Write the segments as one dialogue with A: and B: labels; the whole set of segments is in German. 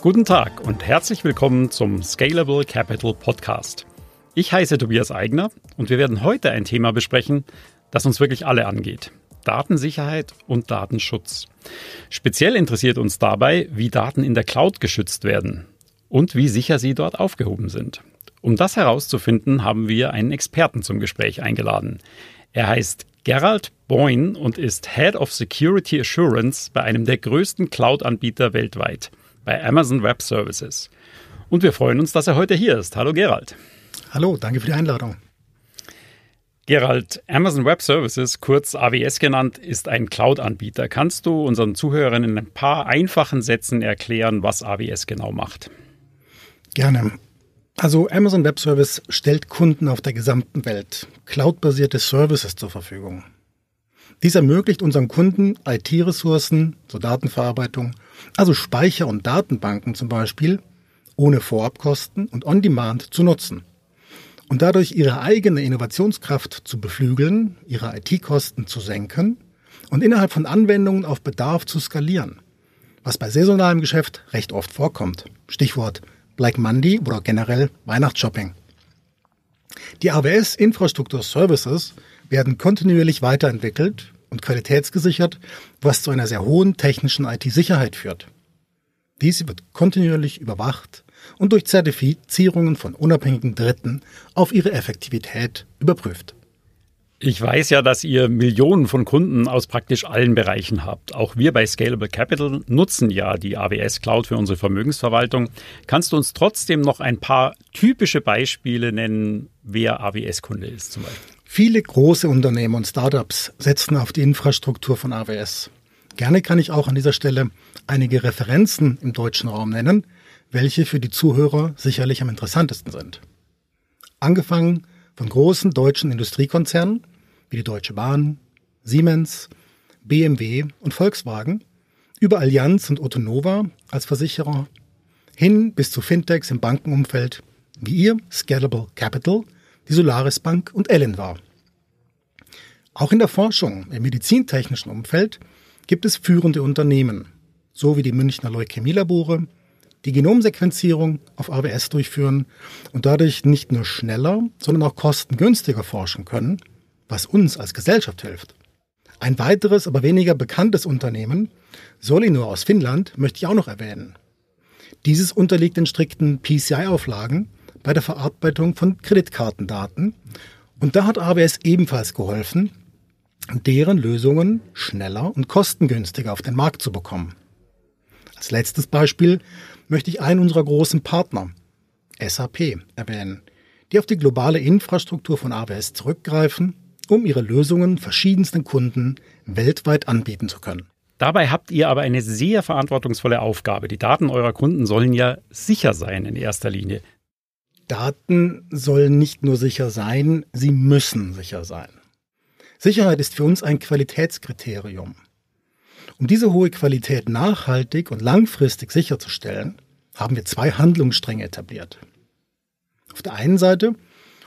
A: Guten Tag und herzlich willkommen zum Scalable Capital Podcast. Ich heiße Tobias Eigner und wir werden heute ein Thema besprechen, das uns wirklich alle angeht. Datensicherheit und Datenschutz. Speziell interessiert uns dabei, wie Daten in der Cloud geschützt werden und wie sicher sie dort aufgehoben sind. Um das herauszufinden, haben wir einen Experten zum Gespräch eingeladen. Er heißt Gerald Boyne und ist Head of Security Assurance bei einem der größten Cloud-Anbieter weltweit bei Amazon Web Services. Und wir freuen uns, dass er heute hier ist. Hallo Gerald.
B: Hallo, danke für die Einladung.
A: Gerald, Amazon Web Services, kurz AWS genannt, ist ein Cloud-Anbieter. Kannst du unseren Zuhörern in ein paar einfachen Sätzen erklären, was AWS genau macht?
B: Gerne. Also Amazon Web Service stellt Kunden auf der gesamten Welt cloud-basierte Services zur Verfügung. Dies ermöglicht unseren Kunden IT-Ressourcen zur Datenverarbeitung, also Speicher- und Datenbanken zum Beispiel, ohne Vorabkosten und on-demand zu nutzen und dadurch ihre eigene Innovationskraft zu beflügeln, ihre IT-Kosten zu senken und innerhalb von Anwendungen auf Bedarf zu skalieren, was bei saisonalem Geschäft recht oft vorkommt. Stichwort Black Monday oder generell Weihnachtsshopping. Die AWS Infrastruktur Services werden kontinuierlich weiterentwickelt und qualitätsgesichert, was zu einer sehr hohen technischen IT-Sicherheit führt. Dies wird kontinuierlich überwacht und durch Zertifizierungen von unabhängigen Dritten auf ihre Effektivität überprüft.
A: Ich weiß ja, dass ihr Millionen von Kunden aus praktisch allen Bereichen habt. Auch wir bei Scalable Capital nutzen ja die AWS Cloud für unsere Vermögensverwaltung. Kannst du uns trotzdem noch ein paar typische Beispiele nennen, wer AWS-Kunde ist zum Beispiel?
B: Viele große Unternehmen und Startups setzen auf die Infrastruktur von AWS. Gerne kann ich auch an dieser Stelle einige Referenzen im deutschen Raum nennen, welche für die Zuhörer sicherlich am interessantesten sind. Angefangen von großen deutschen Industriekonzernen wie die Deutsche Bahn, Siemens, BMW und Volkswagen, über Allianz und Ottonova als Versicherer, hin bis zu Fintechs im Bankenumfeld wie ihr Scalable Capital, die Solaris Bank und Ellen war. Auch in der Forschung im medizintechnischen Umfeld gibt es führende Unternehmen, so wie die Münchner Leukämielabore, die Genomsequenzierung auf AWS durchführen und dadurch nicht nur schneller, sondern auch kostengünstiger forschen können, was uns als Gesellschaft hilft. Ein weiteres, aber weniger bekanntes Unternehmen, Solinor aus Finnland, möchte ich auch noch erwähnen. Dieses unterliegt den strikten PCI-Auflagen bei der Verarbeitung von Kreditkartendaten und da hat AWS ebenfalls geholfen, deren Lösungen schneller und kostengünstiger auf den Markt zu bekommen. Als letztes Beispiel möchte ich einen unserer großen Partner, SAP, erwähnen, die auf die globale Infrastruktur von AWS zurückgreifen, um ihre Lösungen verschiedensten Kunden weltweit anbieten zu können.
A: Dabei habt ihr aber eine sehr verantwortungsvolle Aufgabe. Die Daten eurer Kunden sollen ja sicher sein in erster Linie.
B: Daten sollen nicht nur sicher sein, sie müssen sicher sein. Sicherheit ist für uns ein Qualitätskriterium. Um diese hohe Qualität nachhaltig und langfristig sicherzustellen, haben wir zwei Handlungsstränge etabliert. Auf der einen Seite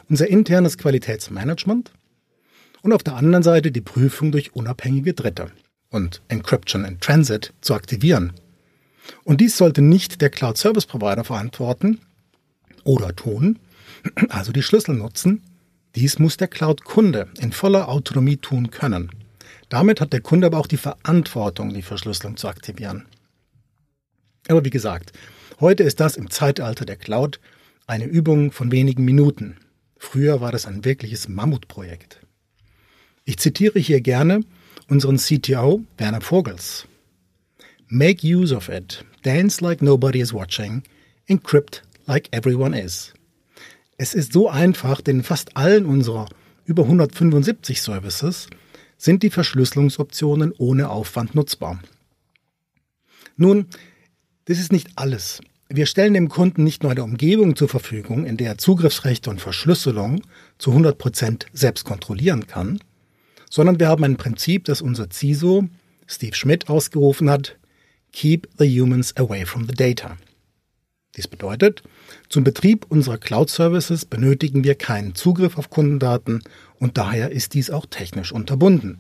B: unser internes Qualitätsmanagement und auf der anderen Seite die Prüfung durch unabhängige Dritte und Encryption in Transit zu aktivieren. Und dies sollte nicht der Cloud Service Provider verantworten oder tun, also die Schlüssel nutzen. Dies muss der Cloud-Kunde in voller Autonomie tun können. Damit hat der Kunde aber auch die Verantwortung, die Verschlüsselung zu aktivieren. Aber wie gesagt, heute ist das im Zeitalter der Cloud eine Übung von wenigen Minuten. Früher war das ein wirkliches Mammutprojekt. Ich zitiere hier gerne unseren CTO Werner Vogels. Make use of it. Dance like nobody is watching. Encrypt like everyone is. Es ist so einfach, denn in fast allen unserer über 175 Services sind die Verschlüsselungsoptionen ohne Aufwand nutzbar. Nun, das ist nicht alles. Wir stellen dem Kunden nicht nur eine Umgebung zur Verfügung, in der er Zugriffsrechte und Verschlüsselung zu 100 Prozent selbst kontrollieren kann, sondern wir haben ein Prinzip, das unser CISO Steve Schmidt ausgerufen hat, Keep the humans away from the data. Dies bedeutet, zum Betrieb unserer Cloud-Services benötigen wir keinen Zugriff auf Kundendaten und daher ist dies auch technisch unterbunden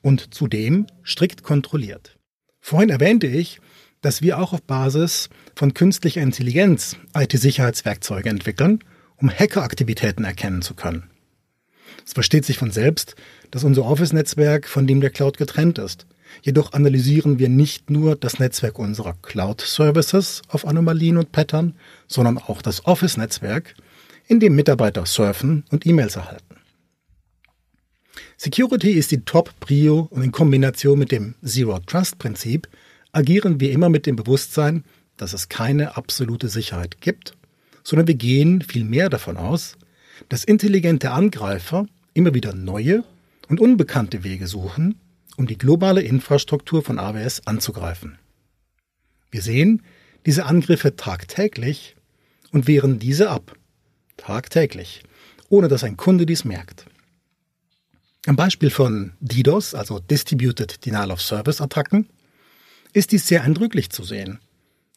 B: und zudem strikt kontrolliert. Vorhin erwähnte ich, dass wir auch auf Basis von künstlicher Intelligenz IT-Sicherheitswerkzeuge entwickeln, um Hackeraktivitäten erkennen zu können. Es versteht sich von selbst, dass unser Office-Netzwerk von dem der Cloud getrennt ist. Jedoch analysieren wir nicht nur das Netzwerk unserer Cloud-Services auf Anomalien und Pattern, sondern auch das Office-Netzwerk, in dem Mitarbeiter surfen und E-Mails erhalten. Security ist die Top-Prio und in Kombination mit dem Zero-Trust-Prinzip agieren wir immer mit dem Bewusstsein, dass es keine absolute Sicherheit gibt, sondern wir gehen vielmehr davon aus, dass intelligente Angreifer immer wieder neue und unbekannte Wege suchen, um die globale Infrastruktur von AWS anzugreifen. Wir sehen diese Angriffe tagtäglich und wehren diese ab. Tagtäglich, ohne dass ein Kunde dies merkt. Am Beispiel von DDoS, also Distributed Denial of Service Attacken, ist dies sehr eindrücklich zu sehen.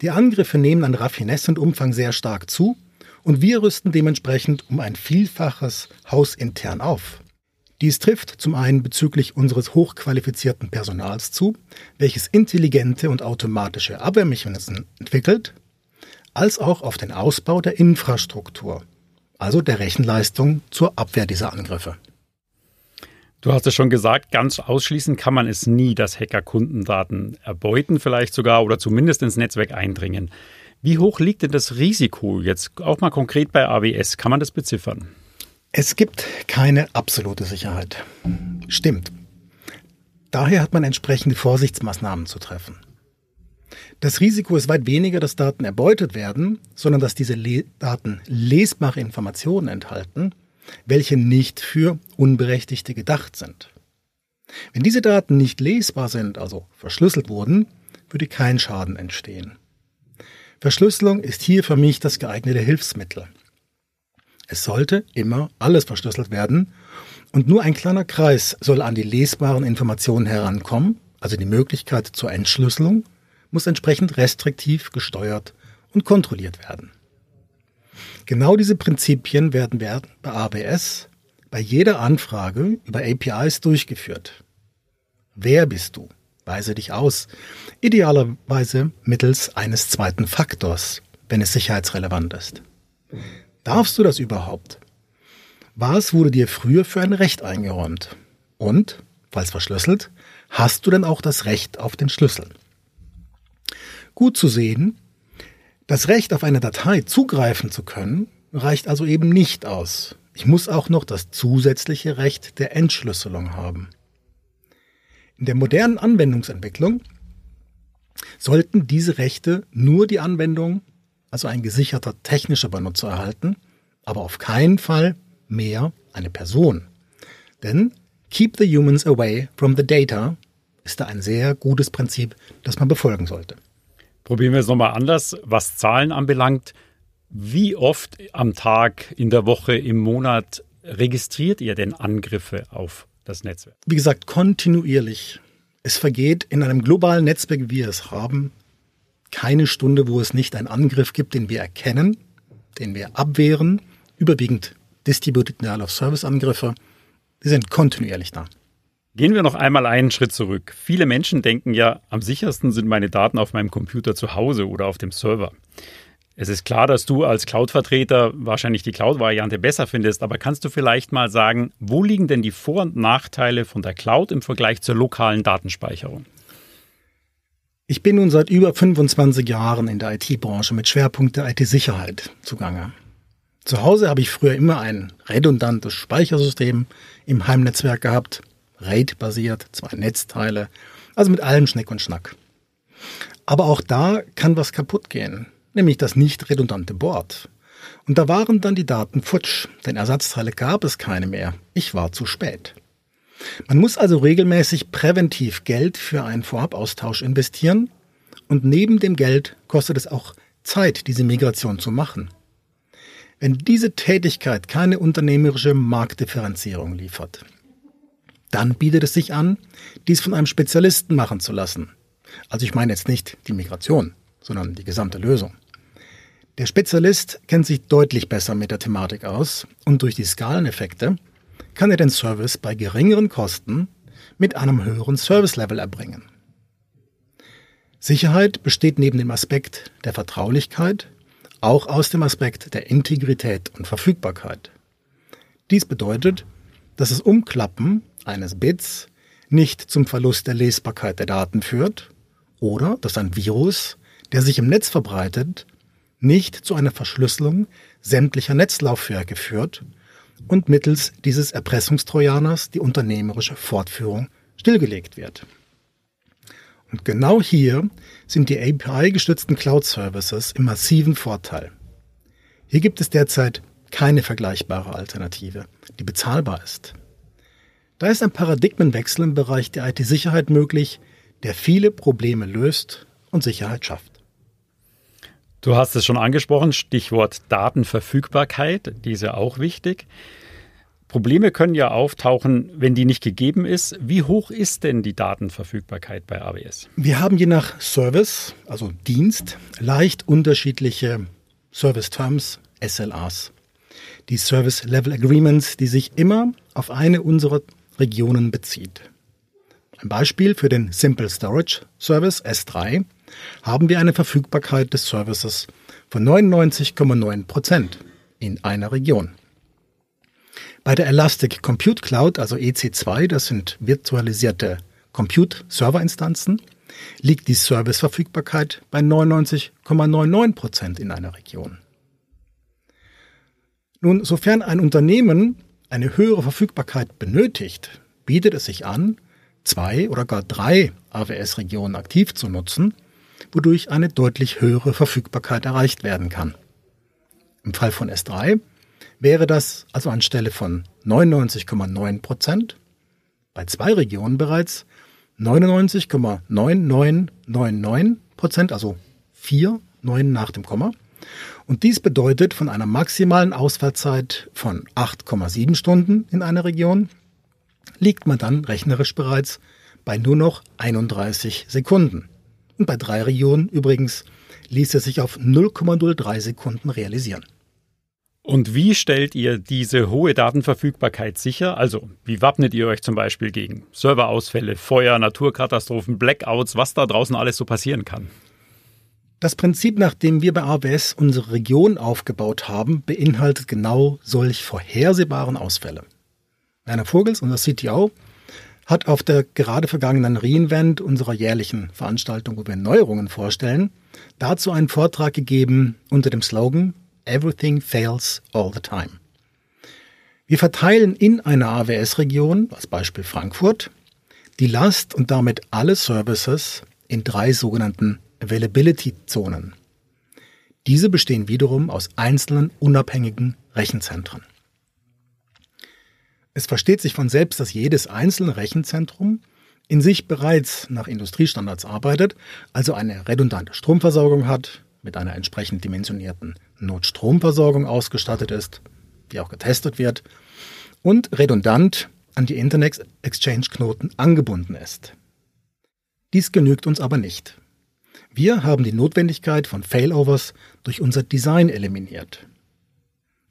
B: Die Angriffe nehmen an Raffinesse und Umfang sehr stark zu und wir rüsten dementsprechend um ein Vielfaches hausintern auf. Dies trifft zum einen bezüglich unseres hochqualifizierten Personals zu, welches intelligente und automatische Abwehrmechanismen entwickelt, als auch auf den Ausbau der Infrastruktur, also der Rechenleistung zur Abwehr dieser Angriffe.
A: Du hast es schon gesagt, ganz ausschließen kann man es nie, dass Hacker Kundendaten erbeuten vielleicht sogar oder zumindest ins Netzwerk eindringen. Wie hoch liegt denn das Risiko jetzt auch mal konkret bei AWS? Kann man das beziffern?
B: Es gibt keine absolute Sicherheit. Stimmt. Daher hat man entsprechende Vorsichtsmaßnahmen zu treffen. Das Risiko ist weit weniger, dass Daten erbeutet werden, sondern dass diese Le Daten lesbare Informationen enthalten, welche nicht für Unberechtigte gedacht sind. Wenn diese Daten nicht lesbar sind, also verschlüsselt wurden, würde kein Schaden entstehen. Verschlüsselung ist hier für mich das geeignete Hilfsmittel. Es sollte immer alles verschlüsselt werden und nur ein kleiner Kreis soll an die lesbaren Informationen herankommen, also die Möglichkeit zur Entschlüsselung muss entsprechend restriktiv gesteuert und kontrolliert werden. Genau diese Prinzipien werden bei AWS bei jeder Anfrage über APIs durchgeführt. Wer bist du? Weise dich aus. Idealerweise mittels eines zweiten Faktors, wenn es sicherheitsrelevant ist. Darfst du das überhaupt? Was wurde dir früher für ein Recht eingeräumt? Und, falls verschlüsselt, hast du denn auch das Recht auf den Schlüssel? Gut zu sehen, das Recht auf eine Datei zugreifen zu können, reicht also eben nicht aus. Ich muss auch noch das zusätzliche Recht der Entschlüsselung haben. In der modernen Anwendungsentwicklung sollten diese Rechte nur die Anwendung also ein gesicherter technischer Benutzer erhalten, aber auf keinen Fall mehr eine Person. Denn Keep the Humans Away from the Data ist da ein sehr gutes Prinzip, das man befolgen sollte.
A: Probieren wir es nochmal anders, was Zahlen anbelangt. Wie oft am Tag, in der Woche, im Monat registriert ihr denn Angriffe auf das Netzwerk?
B: Wie gesagt, kontinuierlich. Es vergeht in einem globalen Netzwerk, wie wir es haben, keine Stunde, wo es nicht einen Angriff gibt, den wir erkennen, den wir abwehren. Überwiegend Distributed Denial of Service Angriffe. Die sind kontinuierlich da.
A: Gehen wir noch einmal einen Schritt zurück. Viele Menschen denken ja, am sichersten sind meine Daten auf meinem Computer zu Hause oder auf dem Server. Es ist klar, dass du als Cloud-Vertreter wahrscheinlich die Cloud-Variante besser findest, aber kannst du vielleicht mal sagen, wo liegen denn die Vor- und Nachteile von der Cloud im Vergleich zur lokalen Datenspeicherung?
B: Ich bin nun seit über 25 Jahren in der IT-Branche mit Schwerpunkt der IT-Sicherheit zugange. Zu Hause habe ich früher immer ein redundantes Speichersystem im Heimnetzwerk gehabt, RAID-basiert, zwei Netzteile, also mit allem Schnick und Schnack. Aber auch da kann was kaputt gehen, nämlich das nicht redundante Board. Und da waren dann die Daten futsch, denn Ersatzteile gab es keine mehr. Ich war zu spät. Man muss also regelmäßig präventiv Geld für einen Vorabaustausch investieren und neben dem Geld kostet es auch Zeit, diese Migration zu machen. Wenn diese Tätigkeit keine unternehmerische Marktdifferenzierung liefert, dann bietet es sich an, dies von einem Spezialisten machen zu lassen. Also ich meine jetzt nicht die Migration, sondern die gesamte Lösung. Der Spezialist kennt sich deutlich besser mit der Thematik aus und durch die Skaleneffekte kann er den Service bei geringeren Kosten mit einem höheren Service-Level erbringen. Sicherheit besteht neben dem Aspekt der Vertraulichkeit auch aus dem Aspekt der Integrität und Verfügbarkeit. Dies bedeutet, dass das Umklappen eines Bits nicht zum Verlust der Lesbarkeit der Daten führt oder dass ein Virus, der sich im Netz verbreitet, nicht zu einer Verschlüsselung sämtlicher Netzlaufwerke führt und mittels dieses Erpressungstrojaners die unternehmerische Fortführung stillgelegt wird. Und genau hier sind die API-gestützten Cloud-Services im massiven Vorteil. Hier gibt es derzeit keine vergleichbare Alternative, die bezahlbar ist. Da ist ein Paradigmenwechsel im Bereich der IT-Sicherheit möglich, der viele Probleme löst und Sicherheit schafft.
A: Du hast es schon angesprochen, Stichwort Datenverfügbarkeit, die ist ja auch wichtig. Probleme können ja auftauchen, wenn die nicht gegeben ist. Wie hoch ist denn die Datenverfügbarkeit bei AWS?
B: Wir haben je nach Service, also Dienst, leicht unterschiedliche Service Terms, SLAs. Die Service Level Agreements, die sich immer auf eine unserer Regionen bezieht. Ein Beispiel für den Simple Storage Service S3 haben wir eine Verfügbarkeit des Services von 99,9 Prozent in einer Region. Bei der Elastic Compute Cloud, also EC2, das sind virtualisierte Compute-Server-Instanzen, liegt die Serviceverfügbarkeit bei 99,99 Prozent in einer Region. Nun, sofern ein Unternehmen eine höhere Verfügbarkeit benötigt, bietet es sich an, zwei oder gar drei AWS-Regionen aktiv zu nutzen wodurch eine deutlich höhere Verfügbarkeit erreicht werden kann. Im Fall von S3 wäre das also anstelle von 99,9 Prozent bei zwei Regionen bereits 99,9999 Prozent, also vier Neun nach dem Komma. Und dies bedeutet von einer maximalen Ausfallzeit von 8,7 Stunden in einer Region liegt man dann rechnerisch bereits bei nur noch 31 Sekunden. Bei drei Regionen übrigens ließ er sich auf 0,03 Sekunden realisieren.
A: Und wie stellt ihr diese hohe Datenverfügbarkeit sicher? Also, wie wappnet ihr euch zum Beispiel gegen Serverausfälle, Feuer, Naturkatastrophen, Blackouts, was da draußen alles so passieren kann?
B: Das Prinzip, nach dem wir bei AWS unsere Region aufgebaut haben, beinhaltet genau solch vorhersehbaren Ausfälle. Werner Vogels, unser CTO, hat auf der gerade vergangenen Reinvent unserer jährlichen Veranstaltung, wo wir Neuerungen vorstellen, dazu einen Vortrag gegeben unter dem Slogan Everything fails all the time. Wir verteilen in einer AWS-Region, als Beispiel Frankfurt, die Last und damit alle Services in drei sogenannten Availability-Zonen. Diese bestehen wiederum aus einzelnen unabhängigen Rechenzentren. Es versteht sich von selbst, dass jedes einzelne Rechenzentrum in sich bereits nach Industriestandards arbeitet, also eine redundante Stromversorgung hat, mit einer entsprechend dimensionierten Notstromversorgung ausgestattet ist, die auch getestet wird, und redundant an die Internet Exchange Knoten angebunden ist. Dies genügt uns aber nicht. Wir haben die Notwendigkeit von Failovers durch unser Design eliminiert.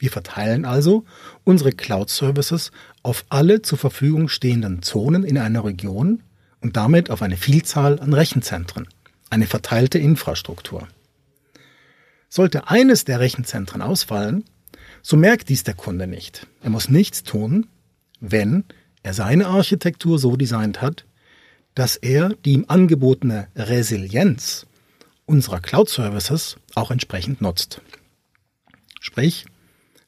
B: Wir verteilen also unsere Cloud-Services auf alle zur Verfügung stehenden Zonen in einer Region und damit auf eine Vielzahl an Rechenzentren, eine verteilte Infrastruktur. Sollte eines der Rechenzentren ausfallen, so merkt dies der Kunde nicht. Er muss nichts tun, wenn er seine Architektur so designt hat, dass er die ihm angebotene Resilienz unserer Cloud-Services auch entsprechend nutzt. Sprich,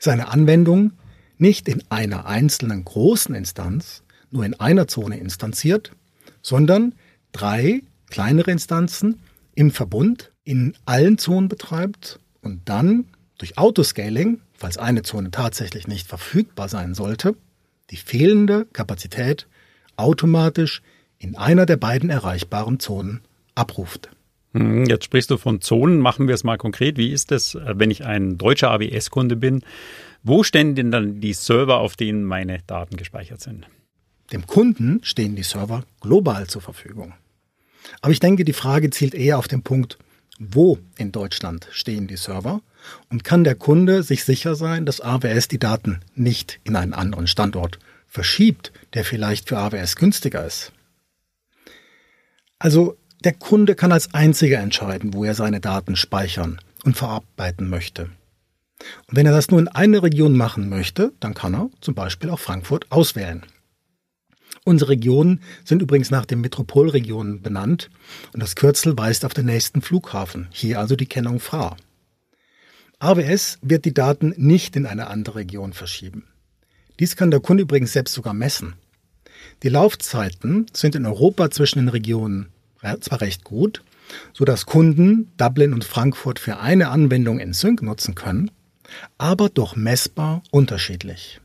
B: seine Anwendung nicht in einer einzelnen großen Instanz, nur in einer Zone instanziert, sondern drei kleinere Instanzen im Verbund in allen Zonen betreibt und dann durch Autoscaling, falls eine Zone tatsächlich nicht verfügbar sein sollte, die fehlende Kapazität automatisch in einer der beiden erreichbaren Zonen abruft.
A: Hm, jetzt sprichst du von Zonen. Machen wir es mal konkret. Wie ist es, äh, wenn ich ein deutscher AWS-Kunde bin? Wo stehen denn dann die Server, auf denen meine Daten gespeichert sind?
B: Dem Kunden stehen die Server global zur Verfügung. Aber ich denke, die Frage zielt eher auf den Punkt, wo in Deutschland stehen die Server und kann der Kunde sich sicher sein, dass AWS die Daten nicht in einen anderen Standort verschiebt, der vielleicht für AWS günstiger ist. Also Der Kunde kann als einziger entscheiden, wo er seine Daten speichern und verarbeiten möchte. Und wenn er das nur in einer Region machen möchte, dann kann er zum Beispiel auch Frankfurt auswählen. Unsere Regionen sind übrigens nach den Metropolregionen benannt und das Kürzel weist auf den nächsten Flughafen, hier also die Kennung FRA. AWS wird die Daten nicht in eine andere Region verschieben. Dies kann der Kunde übrigens selbst sogar messen. Die Laufzeiten sind in Europa zwischen den Regionen zwar recht gut, so dass Kunden Dublin und Frankfurt für eine Anwendung in Sync nutzen können, aber doch messbar unterschiedlich.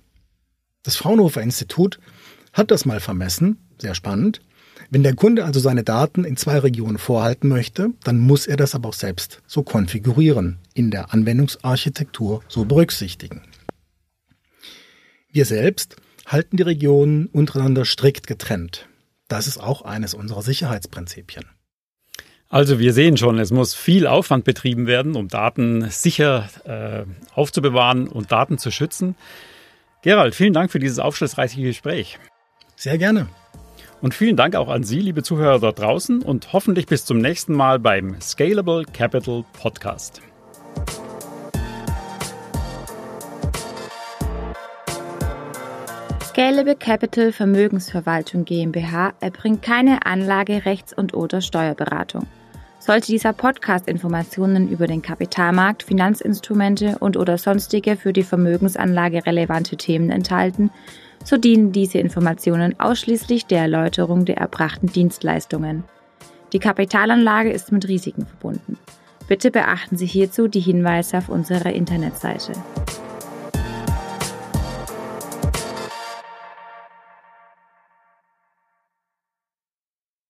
B: Das Fraunhofer Institut hat das mal vermessen, sehr spannend. Wenn der Kunde also seine Daten in zwei Regionen vorhalten möchte, dann muss er das aber auch selbst so konfigurieren, in der Anwendungsarchitektur so berücksichtigen. Wir selbst halten die Regionen untereinander strikt getrennt. Das ist auch eines unserer Sicherheitsprinzipien.
A: Also wir sehen schon, es muss viel Aufwand betrieben werden, um Daten sicher äh, aufzubewahren und Daten zu schützen. Gerald, vielen Dank für dieses aufschlussreiche Gespräch.
B: Sehr gerne.
A: Und vielen Dank auch an Sie, liebe Zuhörer dort draußen und hoffentlich bis zum nächsten Mal beim Scalable Capital Podcast.
C: Scalable Capital Vermögensverwaltung GmbH erbringt keine Anlage-, Rechts- und/oder Steuerberatung. Sollte dieser Podcast Informationen über den Kapitalmarkt, Finanzinstrumente und/oder sonstige für die Vermögensanlage relevante Themen enthalten, so dienen diese Informationen ausschließlich der Erläuterung der erbrachten Dienstleistungen. Die Kapitalanlage ist mit Risiken verbunden. Bitte beachten Sie hierzu die Hinweise auf unserer Internetseite.